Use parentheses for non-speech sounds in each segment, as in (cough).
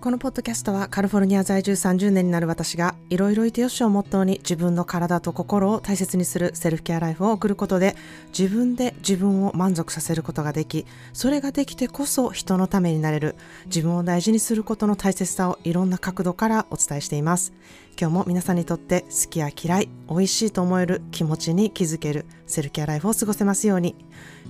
このポッドキャストはカリフォルニア在住30年になる私がいろいろいてよしをモットーに自分の体と心を大切にするセルフケアライフを送ることで自分で自分を満足させることができそれができてこそ人のためになれる自分を大事にすることの大切さをいろんな角度からお伝えしています。今日も皆さんにとって好きや嫌い美味しいと思える気持ちに気づけるセルフケアライフを過ごせますように。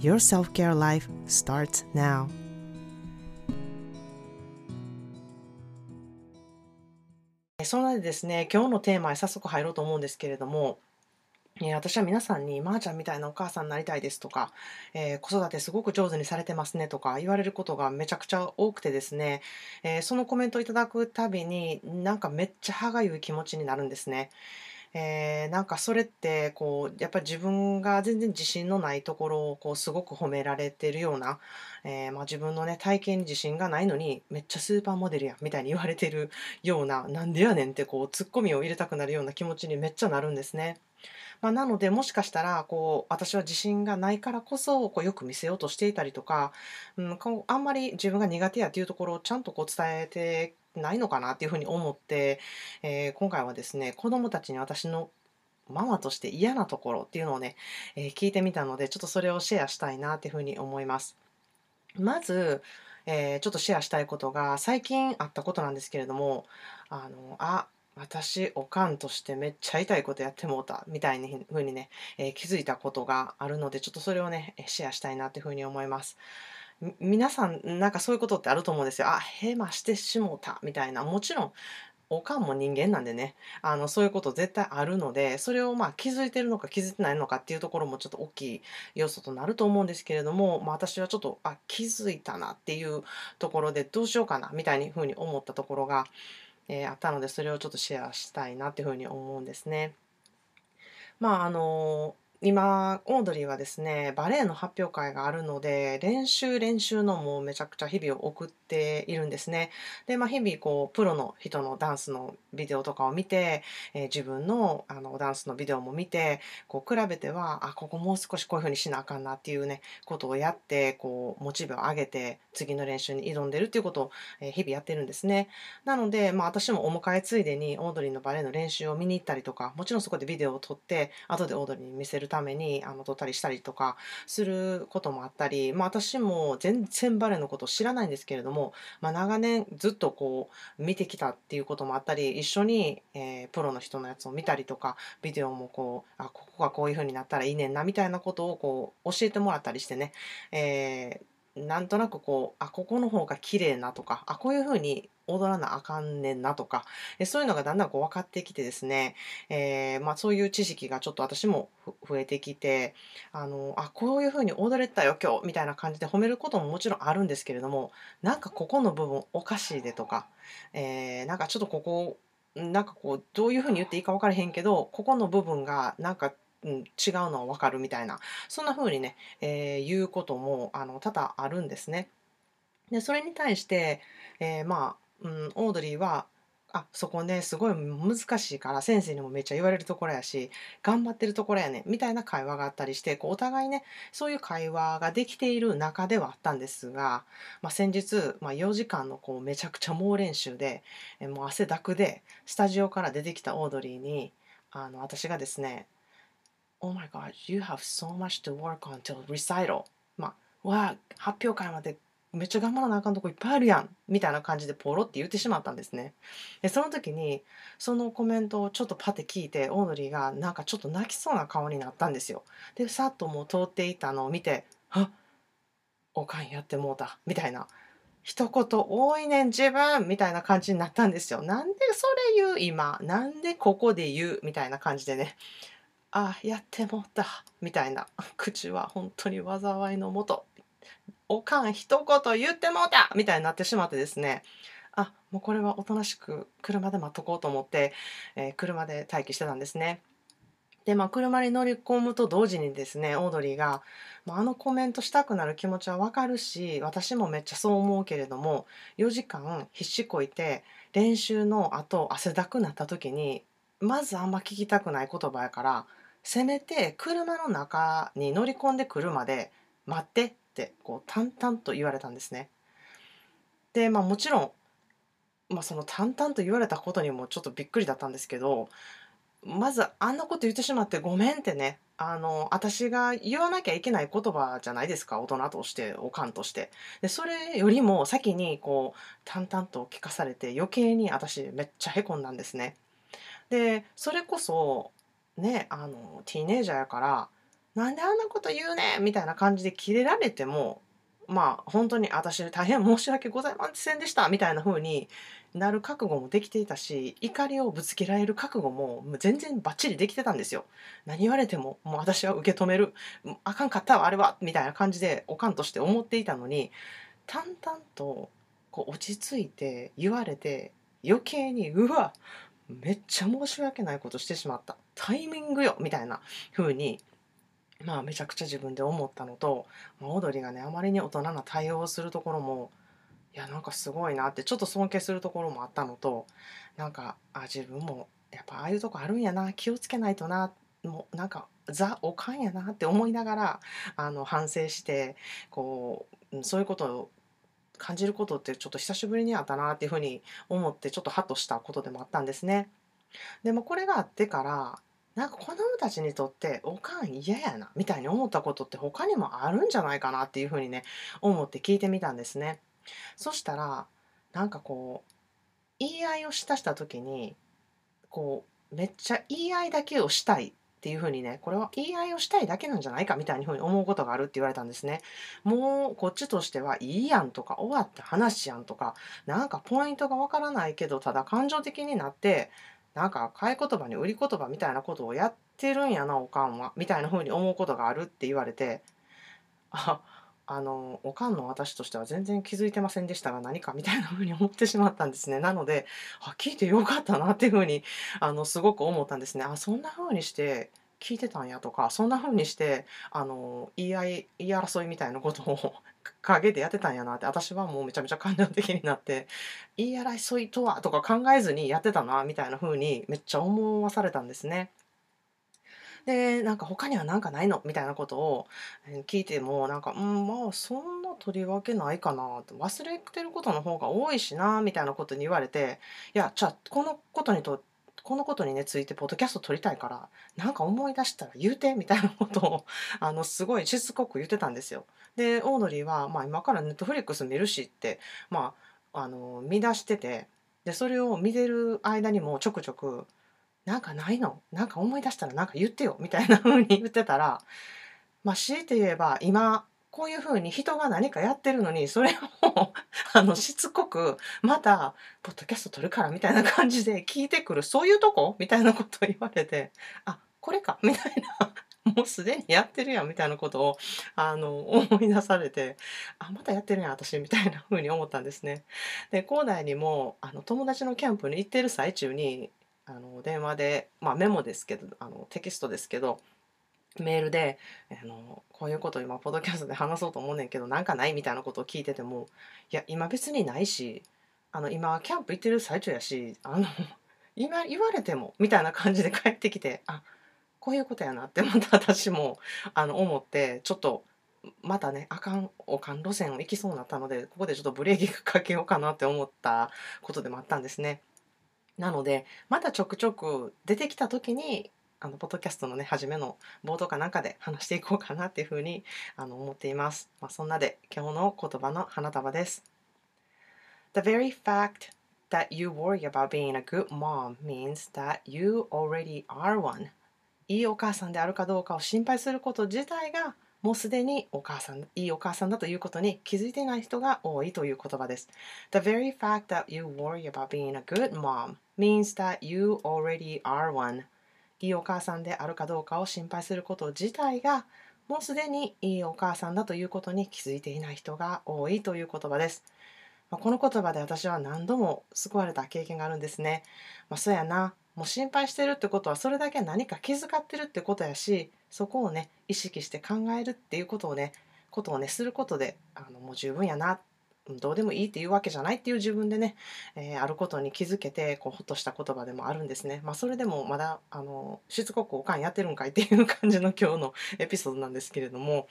Your self-care life starts now. そんなでですね、今日のテーマへ早速入ろうと思うんですけれども、え私は皆さんに、まーちゃんみたいなお母さんになりたいですとか、えー子育てすごく上手にされてますねとか言われることがめちゃくちゃ多くてですね、えーそのコメントをいただくたびに、なんかめっちゃ歯がゆい気持ちになるんですね。えーなんかそれってこうやっぱり自分が全然自信のないところをこうすごく褒められてるような、えーまあ、自分のね体型に自信がないのにめっちゃスーパーモデルやみたいに言われてるようななんでやねんってこうツッコミを入れたくなるような気持ちにめっちゃなるんですね。まあ、なのでもしかしたらこう私は自信がないからこそこうよく見せようとしていたりとか、うん、こうあんまり自分が苦手やっていうところをちゃんとこう伝えてないのかなっていうふうに思って、えー今回はですね子どもたちに私のママとして嫌なところっていうのをね、えー聞いてみたのでちょっとそれをシェアしたいなっていうふうに思います。まず、えーちょっとシェアしたいことが最近あったことなんですけれどもあのあ私おかんとしてめっちゃ痛いことやってもうたみたいにふうにね、えー気づいたことがあるのでちょっとそれをねシェアしたいなっていうふうに思います。皆さんなんかそういうことってあると思うんですよ。あヘマしてしもたみたいなもちろんおかんも人間なんでねあのそういうこと絶対あるのでそれをまあ気づいてるのか気づいてないのかっていうところもちょっと大きい要素となると思うんですけれども、まあ、私はちょっとあ気づいたなっていうところでどうしようかなみたいにふうに思ったところが、えーあったのでそれをちょっとシェアしたいなっていうふうに思うんですね。まああの今オードリーはですねバレエの発表会があるので練習練習のもうめちゃくちゃ日々を送っているんですね。で、まあ、日々こうプロの人のダンスのビデオとかを見て、えー自分のあのダンスのビデオも見てこう比べてはあここもう少しこういう風にしなあかんなっていうねことをやってこうモチベを上げて次の練習に挑んでるっていうことを、えー日々やってるんですね。なので、まあ、私もお迎えついでにオードリーのバレエの練習を見に行ったりとかもちろんそこでビデオを撮って後でオードリーに見せるためにあの撮ったりしたりとかすることもあったり、まあ、私も全然バレエのこと知らないんですけれども、まあ、長年ずっとこう見てきたっていうこともあったり一緒に、えープロの人のやつを見たりとかビデオもこうあここがこういう風になったらいいねんなみたいなことをこう教えてもらったりしてね、えーなんとなくこうあここの方が綺麗なとかあこういう風に踊らなあかんねんなとかえそういうのがだんだんこう分かってきてですね、えーまあ、そういう知識がちょっと私も増えてきてあのあこういう風に踊れたよ今日みたいな感じで褒めることももちろんあるんですけれどもなんかここの部分おかしいでとか、えーなんかちょっとここなんかこうどういう風に言っていいか分からへんけどここの部分がなんか、うん、違うのは分かるみたいなそんな風にね、えー言うこともあの多々あるんですね。でそれに対して、えーまあ、うん、オードリーはあそこねすごい難しいから先生にもめっちゃ言われるところやし頑張ってるところやねみたいな会話があったりしてこうお互いねそういう会話ができている中ではあったんですが、まあ、先日、まあ、4時間のこうめちゃくちゃ猛練習でえもう汗だくでスタジオから出てきたオードリーにあの私がですね「Oh my god you have so much to work on till recital」まあわあ発表会までめっちゃ頑張らなあかんとこいっぱいあるやん。みたいな感じでポロって言ってしまったんですね。でその時にそのコメントをちょっとパッて聞いてオードリーがなんかちょっと泣きそうな顔になったんですよ。でさっともう通っていたのを見て「あおかんやってもうた」みたいな。一言多いねん自分！みたいな感じになったんですよ。なんでそれ言う？今。なんでここで言う？みたいな感じでね。あやってもうた。みたいな。(laughs) 口は本当に災いのもと。おかん一言言ってもうた。みたいになってしまってですね。あもうこれはおとなしく車で待っとこうと思って、えー車で待機してたんですね。でまあ車に乗り込むと同時にですねオードリーが、まあ、あのコメントしたくなる気持ちはわかるし私もめっちゃそう思うけれども4時間必死こいて練習の後汗だくなった時にまずあんま聞きたくない言葉やからせめて車の中に乗り込んでくるまで待ってってこう淡々と言われたんですね。でまあもちろんまあ、その淡々と言われたことにもちょっとびっくりだったんですけどまずあんなこと言ってしまってごめんってねあの私が言わなきゃいけない言葉じゃないですか大人としておかんとしてでそれよりも先にこう淡々と聞かされて余計に私めっちゃへこんだんですねでそれこそねあのティーネイジャーやからなんであんなこと言うねみたいな感じでキレられてもまあ本当に私大変申し訳ございませんでしたみたいな風になる覚悟もできていたし怒りをぶつけられる覚悟も全然バッチリできてたんですよ。何言われてももう私は受け止めるあかんかったわあれはみたいな感じでおかんとして思っていたのに淡々とこう落ち着いて言われて余計にうわめっちゃ申し訳ないことしてしまった。タイミングよみたいな風にまあめちゃくちゃ自分で思ったのと、まあ、オードリーがねあまりに大人な対応をするところもいやなんかすごいなってちょっと尊敬するところもあったのとなんかあ自分もやっぱああいうとこあるんやな気をつけないとなもうなんかザ・おかんやなって思いながらあの反省してこうそういうことを感じることってちょっと久しぶりにあったなっていうふうに思ってちょっとハッとしたことでもあったんですね。でもこれがあってからなんか子供たちにとっておかん嫌やなみたいに思ったことって他にもあるんじゃないかなっていうふうにね思って聞いてみたんですね。そしたらなんかこう言い合いをしたした時にこうめっちゃ言い合いだけをしたいっていうふうにねこれは言い合いをしたいだけなんじゃないかみたいなふうに思うことがあるって言われたんですね。もうこっちとしてはいいやんとか終わった話やんとかなんかポイントがわからないけどただ感情的になってなんか買い言葉に売り言葉みたいなことをやってるんやなおかんはみたいな風に思うことがあるって言われてああのおかんの私としては全然気づいてませんでしたが何かみたいな風に思ってしまったんですね (laughs) なのであ聞いてよかったなっていう風に (laughs) あのすごく思ったんですねあそんな風にして聞いてたんやとかそんな風にしてあの言い合い言い争いみたいなことを (laughs) 陰でやってたんやなって私はもうめちゃめちゃ感情的になって言い争いとはとか考えずにやってたなみたいな風にめっちゃ思わされたんですね。でなんか他には何かないの？みたいなことを聞いてもなんかうんまあそんな取り分けないかな忘れてることの方が多いしなみたいなことに言われていやじゃあこのことにとこのことにねついてポッドキャスト撮りたいからなんか思い出したら言うてみたいなことを (laughs) あのすごいしつこく言ってたんですよ。でオードリーは、まあ、今からネットフリックス見るしって、まあ、あの見出しててでそれを見てる間にもちょくちょく「なんかないの？なんか思い出したらなんか言ってよ」みたいな風に言ってたらまあ強いて言えば今こういうふうに人が何かやってるのにそれを (laughs) あのしつこくまたポッドキャスト撮るからみたいな感じで聞いてくるそういうとこ？みたいなことを言われてあこれか。みたいな。もうすでにやってるやん。みたいなことをあの思い出されてあまたやってるやん私。みたいな風に思ったんですね。で校内にもあの友達のキャンプに行ってる最中にあの電話で、まあ、メモですけどあのテキストですけどメールであのこういうこと今ポッドキャストで話そうと思うねんけどなんかないみたいなことを聞いててもいや今別にないしあの今キャンプ行ってる最中やしあの (laughs) 今言われてもみたいな感じで帰ってきてあこういうことやなってまた私もあの思ってちょっとまたねあかんおかん路線を行きそうになったのでここでちょっとブレーキかけようかなって思ったことでもあったんですね。なのでまたちょくちょく出てきた時にあのポッドキャストのね初めの冒頭かなんかで話していこうかなっていうふうにあの思っています。まあ、そんなで今日の言葉の花束です。The very fact that you worry about being a good mom means that you already are one. いいお母さんであるかどうかを心配すること自体がもうすでにお母さん、いいお母さんだということに気づいていない人が多いという言葉です。The very fact that you worry about being a good mom means that you already are one. いいお母さんであるかどうかを心配すること自体がもうすでにいいお母さんだということに気づいていない人が多いという言葉です。まあ、この言葉で私は何度も救われた経験があるんですね。まあ、そうやな。もう心配してるってことはそれだけ何か気遣ってるってことやしそこをね意識して考えるっていうことをねことをねすることであのもう十分やなどうでもいいっていうわけじゃないっていう自分でね、えー、あることに気づけてこうほっとした言葉でもあるんですね。まあ、それでもまだあのしつこくおかんやってるんかいっていう感じの今日のエピソードなんですけれども、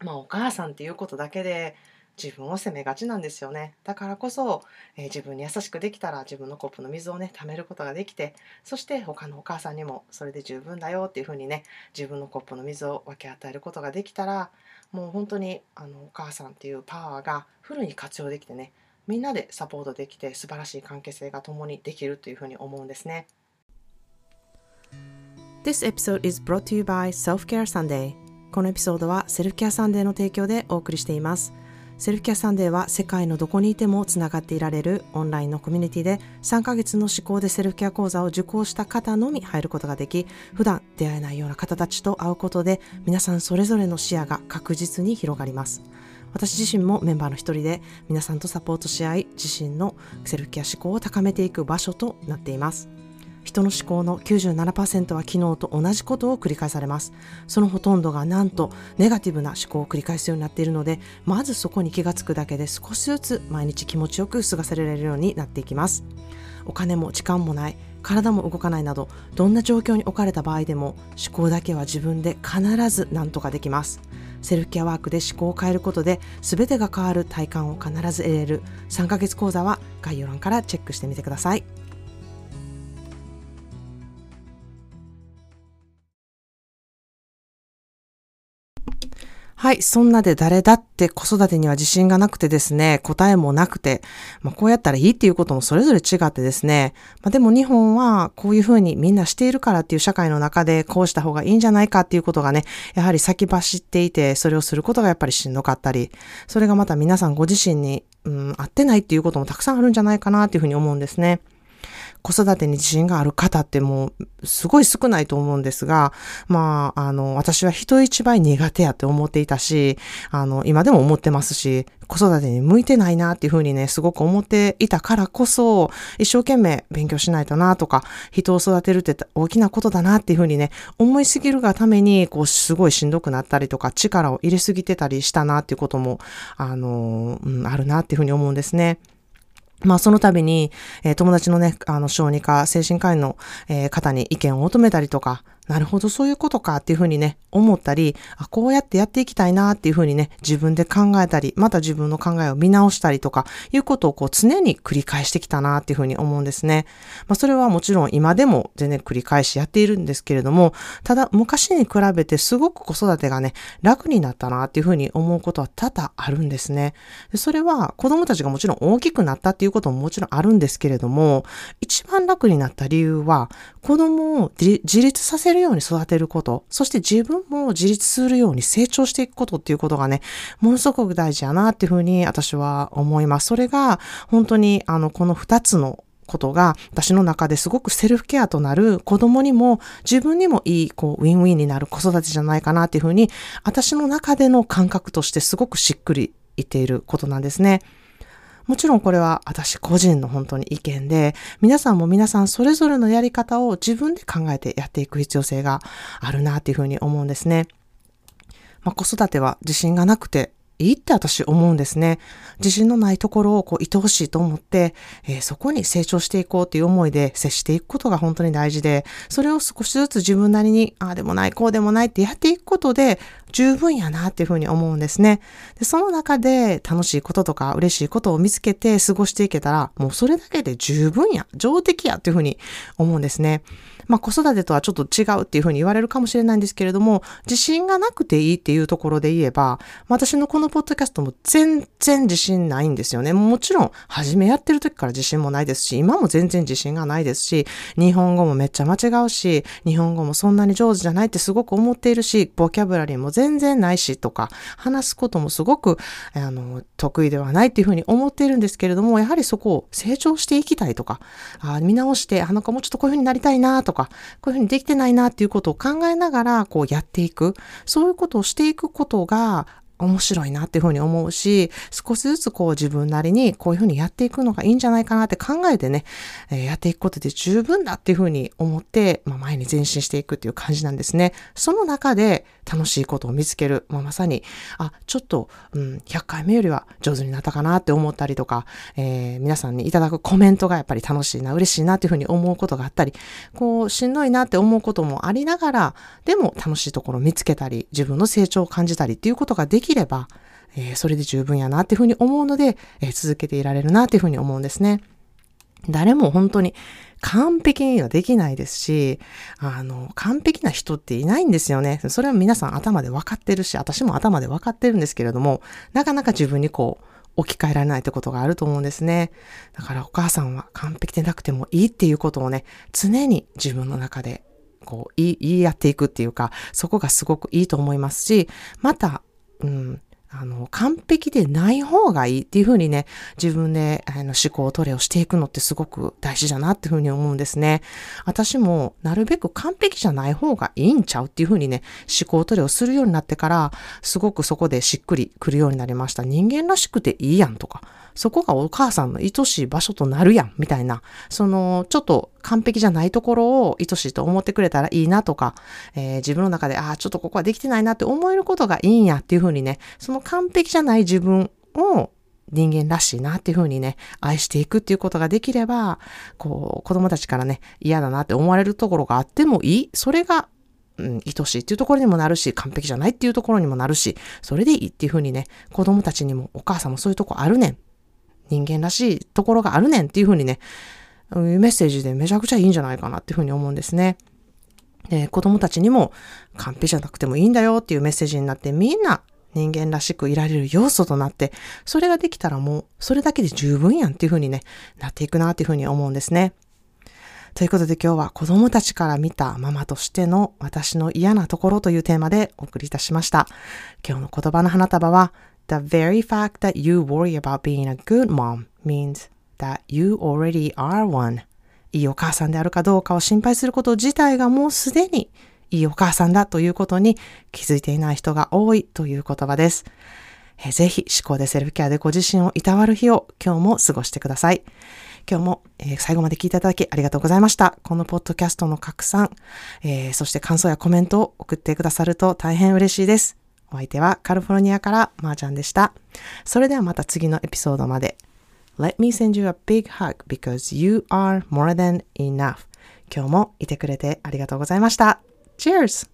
まあ、お母さんっていうことだけで自分を責めがちなんですよね。だからこそ、えー、自分に優しくできたら自分のコップの水をね、貯めることができて、そして他のお母さんにもそれで十分だよっていうふうにね、自分のコップの水を分け与えることができたら、もう本当にあのお母さんっていうパワーがフルに活用できてね、みんなでサポートできて素晴らしい関係性が共にできるというふうに思うんですね。This episode is brought to you by Self-Care Sunday このエピソードはセルフケアサンデーの提供でお送りしています。セルフケアサンデーは世界のどこにいてもつながっていられるオンラインのコミュニティで3ヶ月の思考でセルフケア講座を受講した方のみ入ることができ普段出会えないような方たちと会うことで皆さんそれぞれの視野が確実に広がります。私自身もメンバーの一人で皆さんとサポートし合い自身のセルフケア思考を高めていく場所となっています。人の思考の97%は昨日と同じことを繰り返されます。そのほとんどがなんとネガティブな思考を繰り返すようになっているので、まずそこに気がつくだけで少しずつ毎日気持ちよく過ごされるようになっていきます。お金も時間もない、体も動かないなど、どんな状況に置かれた場合でも思考だけは自分で必ず何とかできます。セルフケアワークで思考を変えることで全てが変わる体感を必ず得れる3ヶ月講座は概要欄からチェックしてみてください。はい。そんなで誰だって子育てには自信がなくてですね、答えもなくて、まあ、こうやったらいいっていうこともそれぞれ違ってですね、まあ、でも日本はこういうふうにみんなしているからっていう社会の中でこうした方がいいんじゃないかっていうことがね、やはり先走っていて、それをすることがやっぱりしんどかったり、それがまた皆さんご自身に、うん、合ってないっていうこともたくさんあるんじゃないかなっていうふうに思うんですね。子育てに自信がある方ってもうすごい少ないと思うんですが、まあ、あの、私は人一倍苦手やって思っていたし、あの、今でも思ってますし、子育てに向いてないなっていうふうにね、すごく思っていたからこそ、一生懸命勉強しないとなとか、人を育てるって大きなことだなっていうふうにね、思いすぎるがために、こう、すごいしんどくなったりとか、力を入れすぎてたりしたなっていうことも、あの、うん、あるなっていうふうに思うんですね。まあ、その度に、えー、友達のね、あの、小児科、精神科医の、えー、方に意見を求めたりとか、なるほど、そういうことかっていうふうにね、思ったり、あ、こうやってやっていきたいなっていうふうにね、自分で考えたり、また自分の考えを見直したりとか、いうことをこう常に繰り返してきたなっていうふうに思うんですね。まあ、それはもちろん今でも全然繰り返しやっているんですけれども、ただ昔に比べてすごく子育てがね、楽になったなっていうふうに思うことは多々あるんですね。でそれは子供たちがもちろん大きくなったっていうことももちろんあるんですけれども、一番楽になった理由は、子供を自立させるように育てること、そして自分も自立するように成長していくことっていうことがね、ものすごく大事やなっていうふうに私は思います。それが本当にあの、この二つのことが私の中ですごくセルフケアとなる子供にも自分にもいいこうウィンウィンになる子育てじゃないかなっていうふうに私の中での感覚としてすごくしっくりいっていることなんですね。もちろんこれは私個人の本当に意見で、皆さんも皆さんそれぞれのやり方を自分で考えてやっていく必要性があるなっていうふうに思うんですね。まあ、子育ては自信がなくていいって私思うんですね。自信のないところをこう愛おしいと思って、えー、そこに成長していこうっていう思いで接していくことが本当に大事で、それを少しずつ自分なりに、ああでもない、こうでもないってやっていくことで、十分やなっていうふうに思うんですね。で、その中で楽しいこととか嬉しいことを見つけて過ごしていけたら、もうそれだけで十分や、上出やっていうふうに思うんですね。まあ子育てとはちょっと違うっていうふうに言われるかもしれないんですけれども、自信がなくていいっていうところで言えば、私のこのポッドキャストも全然自信ないんですよね。もちろん、初めやってる時から自信もないですし、今も全然自信がないですし、日本語もめっちゃ間違うし、日本語もそんなに上手じゃないってすごく思っているし、ボキャブラリーも全然ないしとか、話すこともすごく、あの、得意ではないっていうふうに思っているんですけれども、やはりそこを成長していきたいとか、あ見直して、あ、なんかもちょっとこういうふうになりたいなとか、こういうふうにできてないなっていうことを考えながら、こうやっていく。そういうことをしていくことが、面白いなっていうふうに思うし、少しずつこう自分なりにこういうふうにやっていくのがいいんじゃないかなって考えてね、えー、やっていくことで十分だっていうふうに思って、まあ、前に前進していくっていう感じなんですね。その中で楽しいことを見つける。まあ、まさに、あ、ちょっと、うん、100回目よりは上手になったかなって思ったりとか、えー、皆さんにいただくコメントがやっぱり楽しいな、嬉しいなっていうふうに思うことがあったり、こう、しんどいなって思うこともありながら、でも楽しいところを見つけたり、自分の成長を感じたりっていうことができきれば、えー、それで十分やなっていうふうに思うので、えー、続けていられるなっていうふうに思うんですね。誰も本当に完璧にはできないですし、あの、完璧な人っていないんですよね。それは皆さん頭で分かってるし、私も頭で分かってるんですけれども、なかなか自分にこう、置き換えられないってことがあると思うんですね。だからお母さんは完璧でなくてもいいっていうことをね、常に自分の中でこう言い、言い合っていくっていうか、そこがすごくいいと思いますし、また、うん、あの、完璧でない方がいいっていうふうにね、自分であの思考トレをしていくのってすごく大事だなっていうふうに思うんですね。私もなるべく完璧じゃない方がいいんちゃうっていうふうにね、思考トレをするようになってから、すごくそこでしっくりくるようになりました。人間らしくていいやんとか、そこがお母さんの愛しい場所となるやん、みたいな、その、ちょっと完璧じゃないところを愛しいと思ってくれたらいいなとか、えー、自分の中で、ああ、ちょっとここはできてないなって思えることがいいんやっていうふうにね、その完璧じゃない自分を人間らしいなっていうふうにね、愛していくっていうことができれば、こう、子供たちからね、嫌だなって思われるところがあってもいい。それがうん、愛しいっていうところにもなるし、完璧じゃないっていうところにもなるし、それでいいっていうふうにね、子供たちにもお母さんもそういうとこあるねん。人間らしいところがあるねんっていうふうにね、メッセージでめちゃくちゃいいんじゃないかなっていうふうに思うんですね。で、子供たちにも完璧じゃなくてもいいんだよっていうメッセージになってみんな人間らしくいられる要素となって、それができたらもうそれだけで十分やんっていうふうにね、なっていくなっていうふうに思うんですね。ということで今日は子供たちから見たママとしての私の嫌なところというテーマでお送りいたしました。今日の言葉の花束は The very fact that you worry about being a good mom means that you already are one. いいお母さんであるかどうかを心配すること自体がもうすでにいいお母さんだということに気づいていない人が多いという言葉です。えぜひ思考でセルフケアでご自身をいたわる日を今日も過ごしてください。今日も、えー、最後まで聞いていただきありがとうございました。このポッドキャストの拡散、えー、そして感想やコメントを送ってくださると大変嬉しいです。お相手はカリフォルニアからまーちゃんでした。それではまた次のエピソードまで。Let me send you a big hug because you are more than enough. 今日もいてくれてありがとうございました。Cheers!